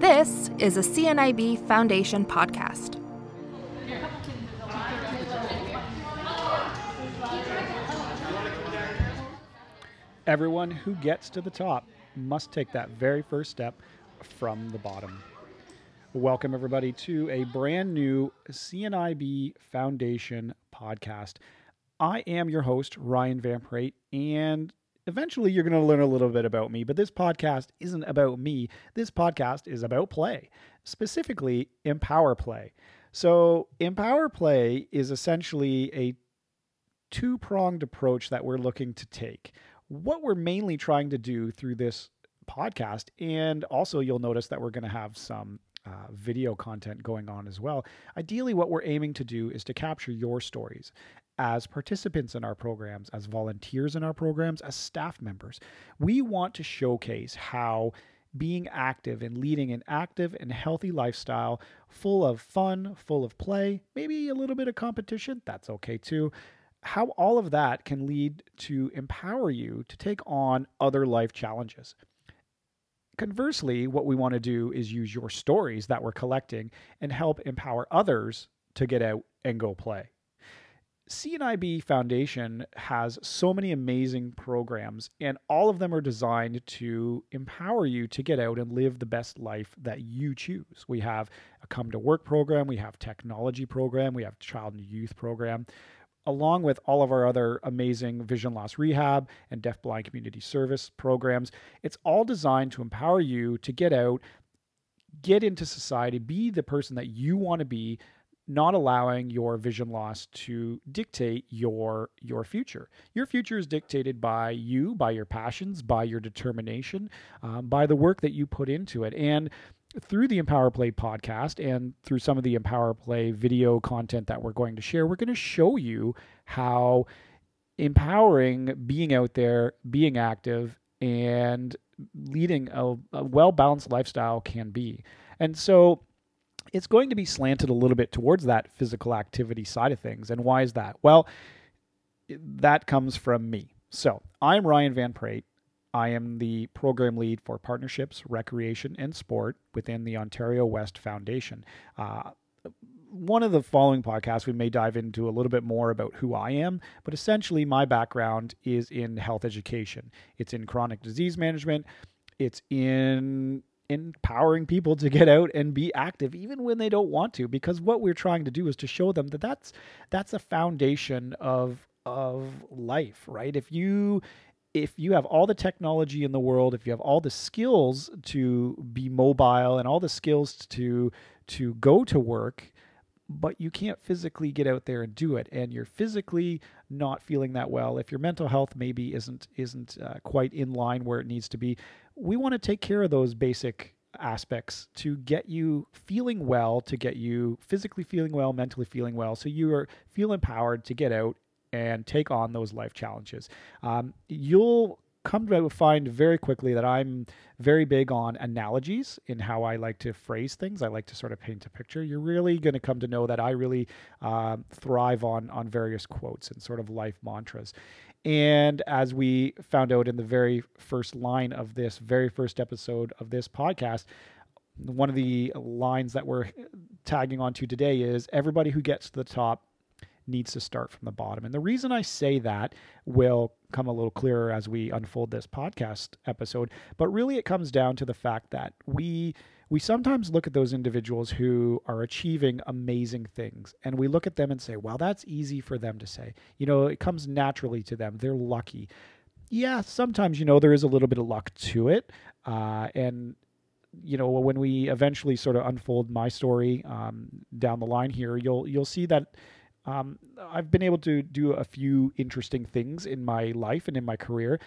This is a CNIB Foundation podcast. Everyone who gets to the top must take that very first step from the bottom. Welcome, everybody, to a brand new CNIB Foundation podcast. I am your host, Ryan Van Praet, and eventually you're going to learn a little bit about me, but this podcast isn't about me. This podcast is about play, specifically Empower Play. So, Empower Play is essentially a two pronged approach that we're looking to take. What we're mainly trying to do through this podcast, and also you'll notice that we're going to have some uh, video content going on as well. Ideally, what we're aiming to do is to capture your stories as participants in our programs, as volunteers in our programs, as staff members. We want to showcase how being active and leading an active and healthy lifestyle full of fun, full of play, maybe a little bit of competition, that's okay too. How all of that can lead to empower you to take on other life challenges. Conversely, what we want to do is use your stories that we're collecting and help empower others to get out and go play. CNIB Foundation has so many amazing programs, and all of them are designed to empower you to get out and live the best life that you choose. We have a come to work program, we have technology program, we have child and youth program, along with all of our other amazing vision loss rehab and deafblind community service programs. It's all designed to empower you to get out, get into society, be the person that you want to be not allowing your vision loss to dictate your your future. Your future is dictated by you, by your passions, by your determination, um, by the work that you put into it, and through the Empower Play podcast and through some of the Empower Play video content that we're going to share, we're going to show you how empowering being out there, being active, and leading a, a well balanced lifestyle can be. And so it's going to be slanted a little bit towards that physical activity side of things. And why is that? Well, that comes from me. So I'm Ryan Van Praet. I am the program lead for partnerships, recreation, and sport within the Ontario West Foundation. Uh, one of the following podcasts, we may dive into a little bit more about who I am, but essentially, my background is in health education. It's in chronic disease management, it's in empowering people to get out and be active even when they don't want to because what we're trying to do is to show them that that's that's a foundation of of life right? If you if you have all the technology in the world if you have all the skills to be mobile and all the skills to to go to work but you can't physically get out there and do it and you're physically not feeling that well if your mental health maybe isn't isn't uh, quite in line where it needs to be we want to take care of those basic aspects to get you feeling well to get you physically feeling well mentally feeling well so you are feel empowered to get out and take on those life challenges um, you'll come to find very quickly that I'm very big on analogies in how I like to phrase things. I like to sort of paint a picture. You're really going to come to know that I really uh, thrive on on various quotes and sort of life mantras. And as we found out in the very first line of this very first episode of this podcast, one of the lines that we're tagging onto today is everybody who gets to the top needs to start from the bottom. And the reason I say that will come a little clearer as we unfold this podcast episode, but really it comes down to the fact that we we sometimes look at those individuals who are achieving amazing things and we look at them and say, well, that's easy for them to say. You know, it comes naturally to them. They're lucky. Yeah, sometimes, you know, there is a little bit of luck to it. Uh, and, you know, when we eventually sort of unfold my story um, down the line here, you'll you'll see that um, I've been able to do a few interesting things in my life and in my career.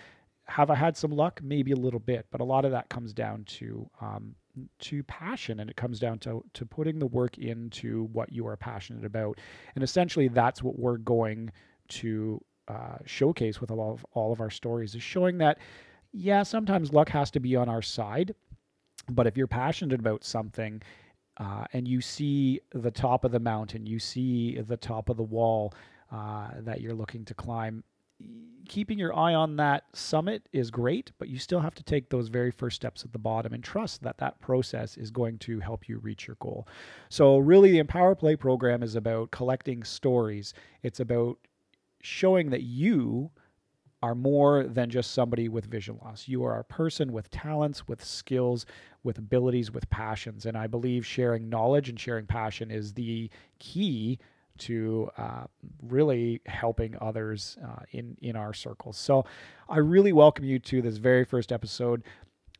Have I had some luck? Maybe a little bit, but a lot of that comes down to um, to passion, and it comes down to to putting the work into what you are passionate about, and essentially that's what we're going to uh, showcase with all of all of our stories is showing that yeah, sometimes luck has to be on our side, but if you're passionate about something uh, and you see the top of the mountain, you see the top of the wall uh, that you're looking to climb, keeping your eye on that summit is great, but you still have to take those very first steps at the bottom and trust that that process is going to help you reach your goal. So, really, the Empower Play program is about collecting stories, it's about showing that you are more than just somebody with vision loss. You are a person with talents, with skills, with abilities, with passions. And I believe sharing knowledge and sharing passion is the key to uh, really helping others uh, in in our circles. So I really welcome you to this very first episode.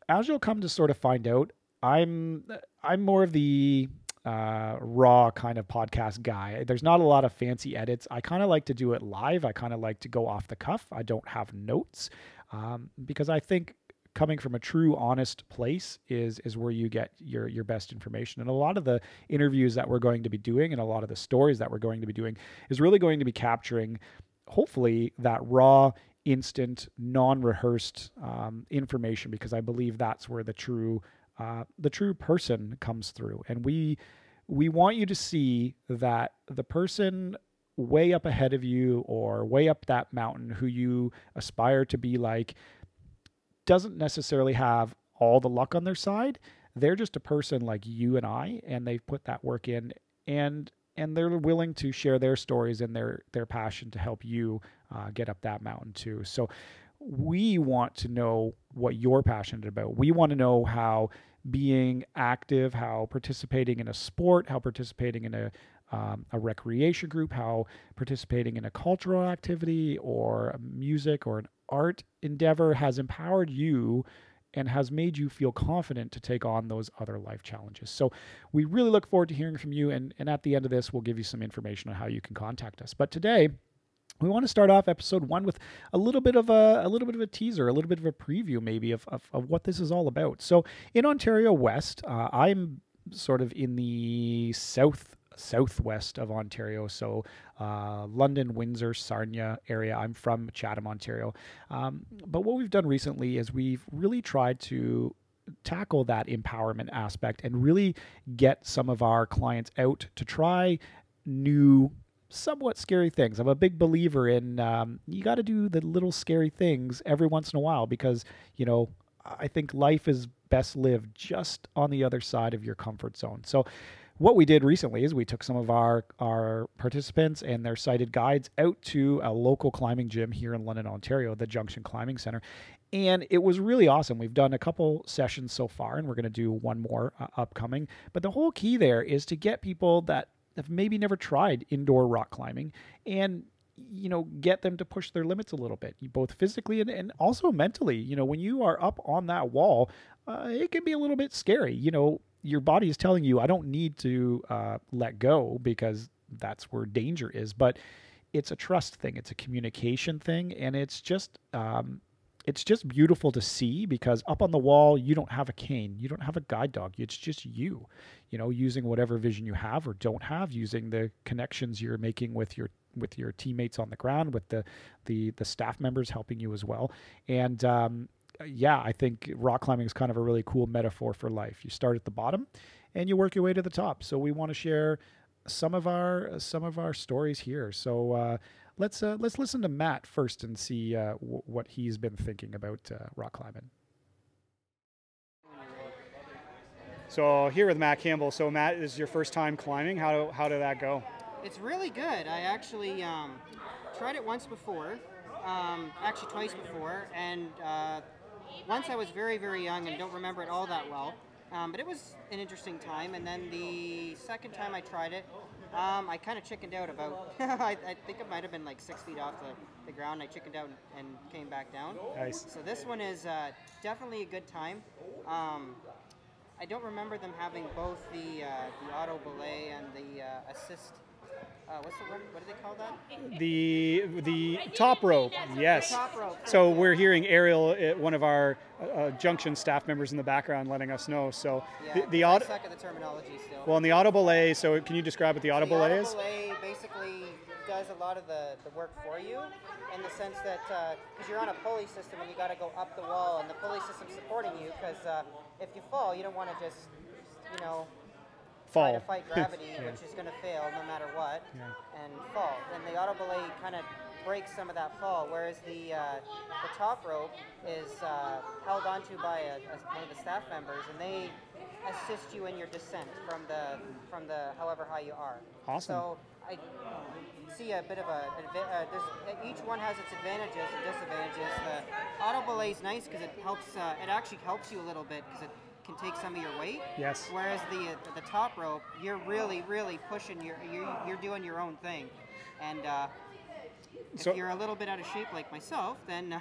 As you'll come to sort of find out, I'm I'm more of the uh, raw kind of podcast guy. There's not a lot of fancy edits. I kind of like to do it live. I kind of like to go off the cuff. I don't have notes um, because I think coming from a true honest place is is where you get your your best information. And a lot of the interviews that we're going to be doing and a lot of the stories that we're going to be doing is really going to be capturing hopefully that raw instant non-rehearsed um, information because i believe that's where the true uh, the true person comes through. And we we want you to see that the person way up ahead of you or way up that mountain who you aspire to be like doesn't necessarily have all the luck on their side. They're just a person like you and I, and they've put that work in, and and they're willing to share their stories and their their passion to help you uh, get up that mountain too. So we want to know what you're passionate about. We want to know how being active, how participating in a sport, how participating in a um, a recreation group, how participating in a cultural activity or music or an art endeavor has empowered you and has made you feel confident to take on those other life challenges. So we really look forward to hearing from you. And, and at the end of this, we'll give you some information on how you can contact us. But today, we want to start off episode one with a little bit of a, a little bit of a teaser, a little bit of a preview, maybe of, of, of what this is all about. So in Ontario West, uh, I'm sort of in the south southwest of Ontario. So, uh, London, Windsor, Sarnia area. I'm from Chatham, Ontario. Um, but what we've done recently is we've really tried to tackle that empowerment aspect and really get some of our clients out to try new somewhat scary things. I'm a big believer in um, you got to do the little scary things every once in a while because, you know, I think life is best lived just on the other side of your comfort zone. So, what we did recently is we took some of our our participants and their sighted guides out to a local climbing gym here in London, Ontario, the Junction Climbing Center, and it was really awesome. We've done a couple sessions so far, and we're going to do one more uh, upcoming. But the whole key there is to get people that have maybe never tried indoor rock climbing and you know get them to push their limits a little bit both physically and, and also mentally you know when you are up on that wall uh, it can be a little bit scary you know your body is telling you, I don't need to uh, let go because that's where danger is. But it's a trust thing, it's a communication thing, and it's just um, it's just beautiful to see because up on the wall you don't have a cane, you don't have a guide dog. It's just you, you know, using whatever vision you have or don't have, using the connections you're making with your with your teammates on the ground, with the the the staff members helping you as well, and um, yeah, I think rock climbing is kind of a really cool metaphor for life. You start at the bottom and you work your way to the top. So we want to share some of our some of our stories here. So uh, let's uh, let's listen to Matt first and see uh, w- what he's been thinking about uh, rock climbing. So here with Matt Campbell. So Matt, this is your first time climbing. How how did that go? It's really good. I actually um, tried it once before, um, actually twice before, and uh, once I was very, very young and don't remember it all that well. Um, but it was an interesting time. And then the second time I tried it, um, I kind of chickened out about, I, I, think it might have been like six feet off the, the ground. I chickened out and, and came back down. Nice. So this one is uh, definitely a good time. Um, I don't remember them having both the, uh, the auto belay and the uh, assist uh, what's the word? What do they call that? The the top rope. Yes. Top rope. So we're hearing Ariel, one of our uh, uh, junction staff members in the background, letting us know. So yeah, the, the auto. suck at the terminology still. Well, in the auto belay. So can you describe what the auto the auto is? basically does a lot of the, the work for you in the sense that because uh, you're on a pulley system and you got to go up the wall and the pulley system's supporting you because uh, if you fall you don't want to just you know fall. try to fight gravity, yeah. which is going to fail no matter what, yeah. and fall. And the auto belay kind of breaks some of that fall. Whereas the uh, the top rope is uh, held onto by a, a, one of the staff members, and they assist you in your descent from the from the however high you are. Awesome. So I see a bit of a uh, each one has its advantages and disadvantages. The auto belay is nice because it helps. Uh, it actually helps you a little bit because it can take some of your weight. Yes. Whereas the uh, the top rope, you're really really pushing your you're, you're doing your own thing, and uh, if So- you're a little bit out of shape like myself, then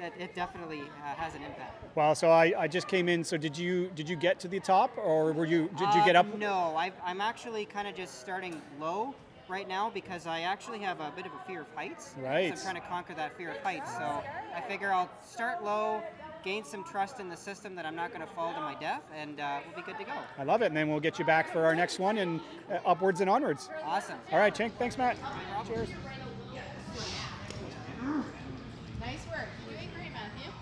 that it definitely uh, has an impact. Well, so I, I just came in. So did you did you get to the top, or were you did you get Uh, up? No, i I'm actually kind of just starting low right now because I actually have a bit of a fear of heights. Right. So I'm trying to conquer that fear of heights. So I figure I'll start low, gain some trust in the system that I'm not going to fall to my death, and uh, we'll be good to go. I love it, and then we'll get you back for our next one and uh, upwards and onwards. Awesome. All right, Chink. Thanks, Matt. Cheers. Nice work. You're doing great, Matthew.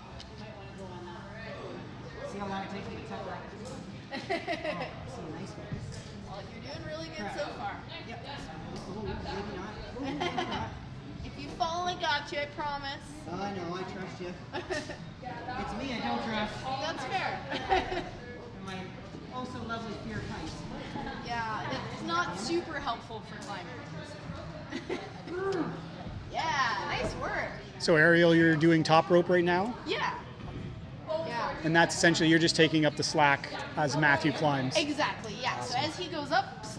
See how long it takes me to tuck that. Some nice ones. Well, you're doing really good so far. Yep. Oh, maybe not. Oh, maybe not. If you I got you. I promise. Oh, I know. I trust you. It's me. I don't trust. That's fair. And my also lovely fear of heights. yeah, it's not super helpful for climbing. yeah, nice work. So Ariel, you're doing top rope right now, Yeah. Yeah. and that's essentially you're just taking up the slack as Matthew climbs. Exactly, yeah. So as he goes up, slack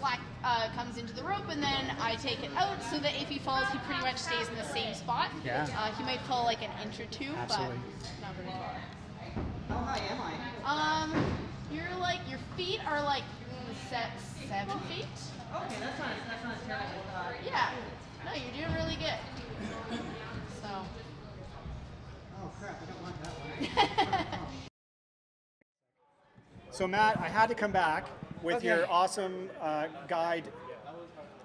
uh, comes into the rope, and then I take it out so that if he falls, he pretty much stays in the same spot. Yeah. Uh, he might fall like an inch or two, Absolutely. but not very far. How high am I? Um, you're like your feet are like set seven feet. Okay, that's not that's not terrible. Uh, Yeah. No, you're doing really good. So. oh crap! I don't want that one. So Matt, I had to come back with Okay. your awesome uh, guide,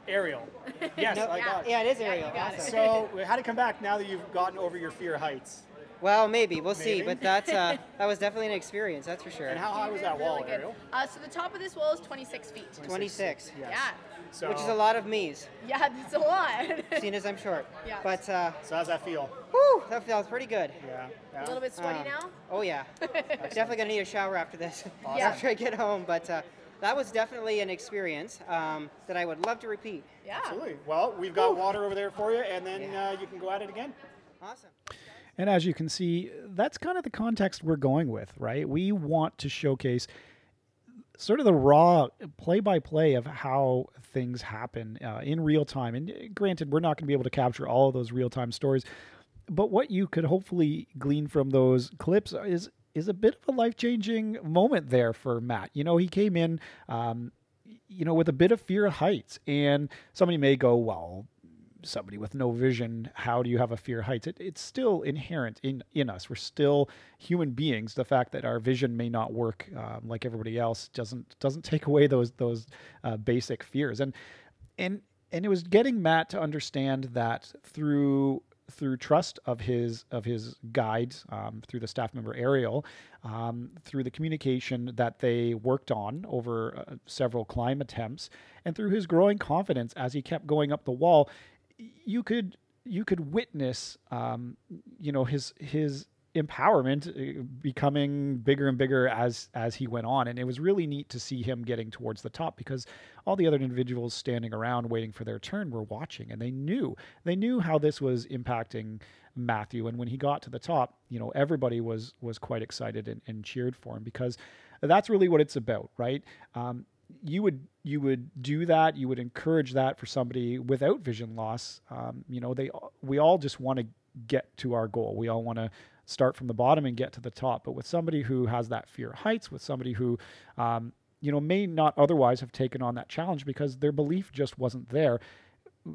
Ariel. Yes, No, I got it. yeah, it is Ariel. you got it. So we had to come back now that you've gotten over your fear heights. Well, maybe we'll see, but that's uh, that was definitely an experience. That's for sure. And how high was that wall, Really good. Ariel? Uh, so the top of this wall is 26 feet. 26, Yes. Yeah. So, which is a lot of me's, Yeah, that's a lot. seeing as I'm short. Yeah. But uh, So how's that feel? whew, that feels pretty good. Yeah. yeah. a little bit sweaty Um, now. Oh yeah, definitely gonna need a shower after this. Yeah. After I get home, but uh, that was definitely an experience um, that I would love to repeat. Yeah. Absolutely. Well, we've got water over there for you, and then Yeah. uh, you can go at it again. Awesome. And as you can see, that's kind of the context we're going with, right? We want to showcase sort of the raw play by play of how things happen uh, in real time. And uh, granted, we're not going to be able to capture all of those real time stories, but what you could hopefully glean from those clips is is a bit of a life changing moment there for Matt. You know, he came in. Um, you know, with a bit of fear of heights, and somebody may go, "Well, somebody with no vision, how do you have a fear of heights? It, it's still inherent in, in us. We're still human beings. The fact that our vision may not work um, like everybody else doesn't doesn't take away those those uh, basic fears. And and and it was getting Matt to understand that through through trust of his of his guides, um, through the staff member Ariel, um, through the communication that they worked on over uh, several climb attempts, and through his growing confidence as he kept going up the wall, you could you could witness, um, you know, his his empowerment uh, becoming bigger and bigger as as he went on. And it was really neat to see him getting towards the top because all the other individuals standing around waiting for their turn were watching and they knew they knew how this was impacting Matthew. And when he got to the top you know everybody was was quite excited and, and cheered for him because that's really what it's about right? Um, you would you would do that you would encourage that for somebody without vision loss. Um, you know they we all just want to get to our goal. We all want to start from the bottom and get to the top. But with somebody who has that fear of heights with somebody who um, you know may not otherwise have taken on that challenge because their belief just wasn't there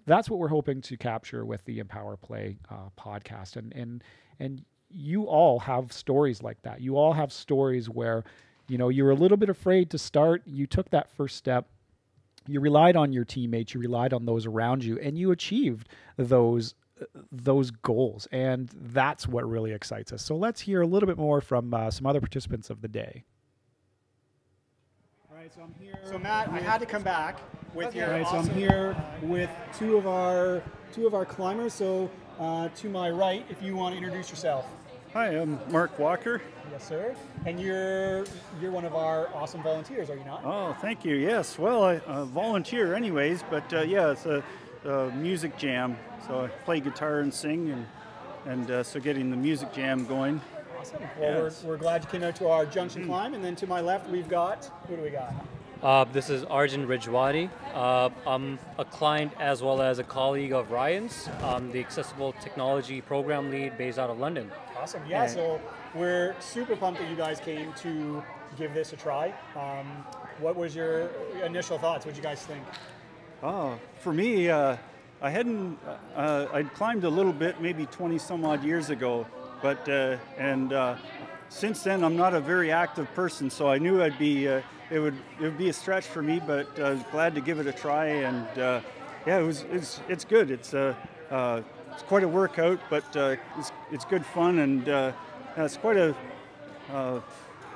that's what we're hoping to capture with the empower play uh, podcast. And and and you all have stories like that. You all have stories where you know you were a little bit afraid to start. You took that first step. You relied on your teammates. You relied on those around you. And you achieved those those goals and that's what really excites us so let's hear a little bit more from uh, some other participants of the day All right, so I'm here. so matt i had to come back with Okay. your All right, so I'm here with two of our two of our climbers. So uh, to my right, if you want to introduce yourself. Hi, I'm Mark Walker. Yes, sir. And you're you're one of our awesome volunteers, are you not? Oh, thank you. Yes. Well, I uh, volunteer anyways, but uh, yeah, it's a, a, music jam. So I play guitar and sing, and and uh, so getting the music jam going. Awesome. Well, yes. we're, we're glad you came out to our junction mm. climb, and then to my left we've got who do we got? Uh, this is Arjun Rijwani. Uh, I'm a client as well as a colleague of Ryan's. I'm the Accessible Technology Program Lead based out of London. Awesome. Yeah, and so we're super pumped that you guys came to give this a try. Um, what was your initial thoughts? What did you guys think? Oh, for me, uh, I hadn't. Uh, I'd climbed a little bit, maybe 20 some odd years ago, but uh, and uh, since then I'm not a very active person, so I knew I'd be. Uh, it would it would be a stretch for me, but I was glad to give it a try, and uh, yeah, it was it's it's good. It's a it's quite a workout, but it's it's good fun and it's quite a uh,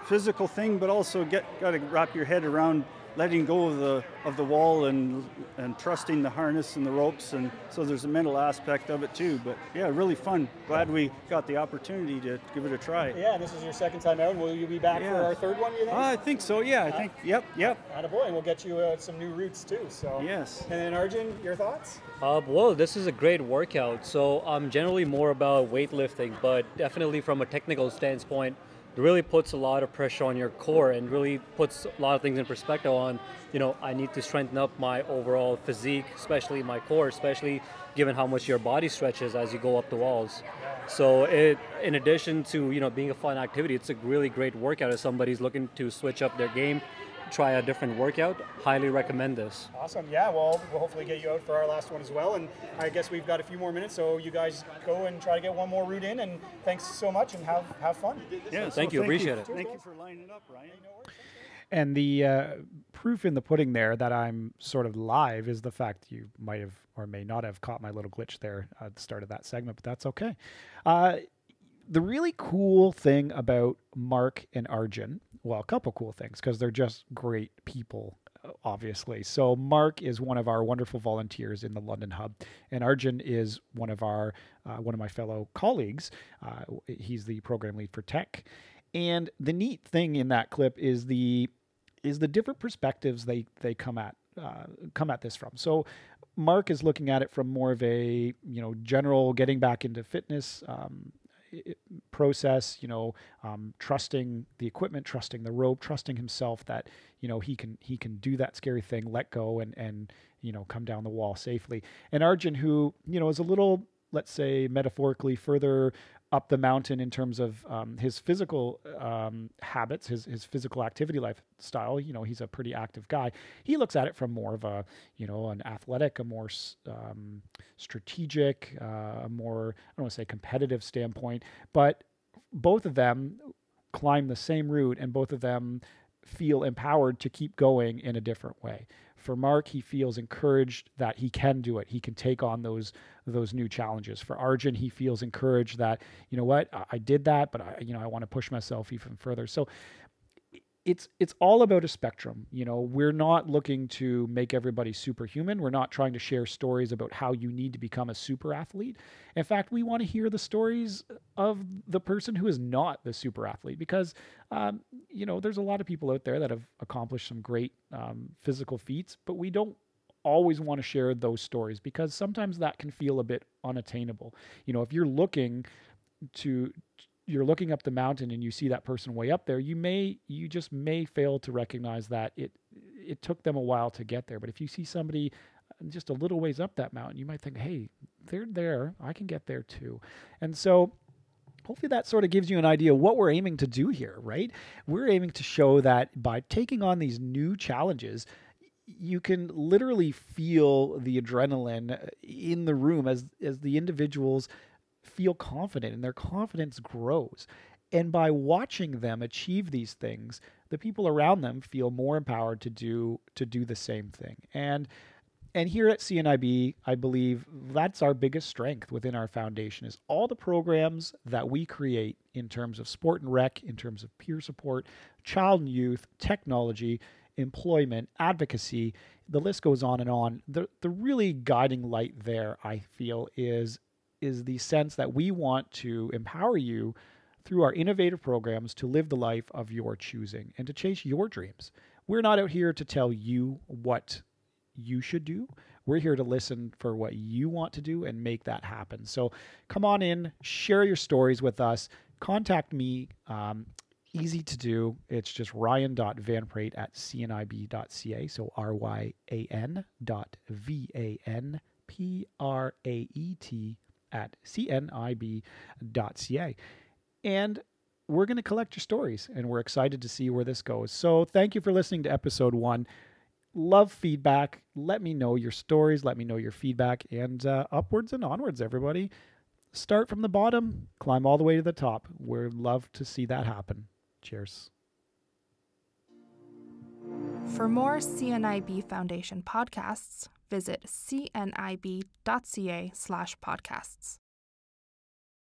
physical thing, but also get got to wrap your head around letting go of the of the wall and and trusting the harness and the ropes, and so there's a mental aspect of it too. But yeah, really fun. Glad we got the opportunity to give it a try. Yeah, and this is your second time out. Will you be back yeah. for our third one? You think? Uh, I think so. Yeah, I think. Yep, yep. out of boy, and we'll get you uh, some new routes too. So yes. And then Arjun, your thoughts? Uh, well, this is a great workout. So I'm generally more about weightlifting, but definitely from a technical standpoint it really puts a lot of pressure on your core and really puts a lot of things in perspective on, you know, I need to strengthen up my overall physique, especially my core, especially given how much your body stretches as you go up the walls. So it, in addition to, you know, being a fun activity, it's a really great workout if somebody's looking to switch up their game try a different workout, highly recommend this. Awesome. Yeah, well, we'll hopefully get you out for our last one as well. And I guess we've got a few more minutes, so you guys go and try to get one more route in. And thanks so much and have, have fun. Yeah, thank you. Appreciate you. it. Thank you for lining up, Ryan. And the uh, proof in the pudding there that I'm sort of live is the fact you might have or may not have caught my little glitch there at the start of that segment, but that's okay. Uh, the really cool thing about Mark and Arjun well, a couple cool things because they're just great people, uh, obviously. So, Mark is one of our wonderful volunteers in the London Hub, and Arjun is one of our uh, one of my fellow colleagues. Uh, he's the program lead for tech, and the neat thing in that clip is the is the different perspectives they they come at uh, come at this from. So. Mark is looking at it from more of a you know general getting back into fitness, um, process, you know, um, trusting the equipment, trusting the rope, trusting himself that you know he can he can do that scary thing, let go, and and you know come down the wall safely. And Arjun, who you know is a little let's say metaphorically further up the mountain in terms of um, his physical um, habits, his his physical activity lifestyle. You know, he's a pretty active guy. He looks at it from more of a you know an athletic, a more um, strategic, uh, a more I don't want to say competitive standpoint. But both of them climb the same route, and both of them feel empowered to keep going in a different way. For Mark, he feels encouraged that he can do it. He can take on those those new challenges. For Arjun, he feels encouraged that you know what I, I did that, but I you know I want to push myself even further. So it's it's all about a spectrum. You know, we're not looking to make everybody superhuman. We're not trying to share stories about how you need to become a super athlete. In fact, we want to hear the stories of the person who is not the super athlete because um, you know there's a lot of people out there that have accomplished some great um, physical feats, but we don't always want to share those stories because sometimes that can feel a bit unattainable. You know, if you're looking to you're looking up the mountain and you see that person way up there, you may you just may fail to recognize that it it took them a while to get there. But if you see somebody uh, just a little ways up that mountain, you might think, "Hey, they're there. I can get there too." And so hopefully that sort of gives you an idea what we're aiming to do here, right? We're aiming to show that by taking on these new challenges, you can literally feel the adrenaline uh, in the room as as the individuals feel confident and their confidence grows. And by watching them achieve these things, the people around them feel more empowered to do to do the same thing. And and here at CNIB, I believe that's our biggest strength within our foundation is all the programs that we create in terms of sport and rec, in terms of peer support, child and youth, technology, employment, advocacy, the list goes on and on. The the really guiding light there, I feel, is is the sense that we want to empower you through our innovative programs to live the life of your choosing and to chase your dreams. We're not out here to tell you what you should do. We're here to listen for what you want to do and make that happen. So come on in, share your stories with us. Contact me. Um, easy to do. It's just ryan.vanpraet at cnib.ca. So R Y A N dot V A N P R A E T at cnib.ca. And we're going to collect your stories and we're excited to see where this goes. So thank you for listening to episode one. Love feedback. Let me know your stories. Let me know your feedback and uh, upwards and onwards, everybody. Start from the bottom, climb all the way to the top. We'd love to see that happen. Cheers. For more CNIB Foundation podcasts, visit cnib.ca slash podcasts.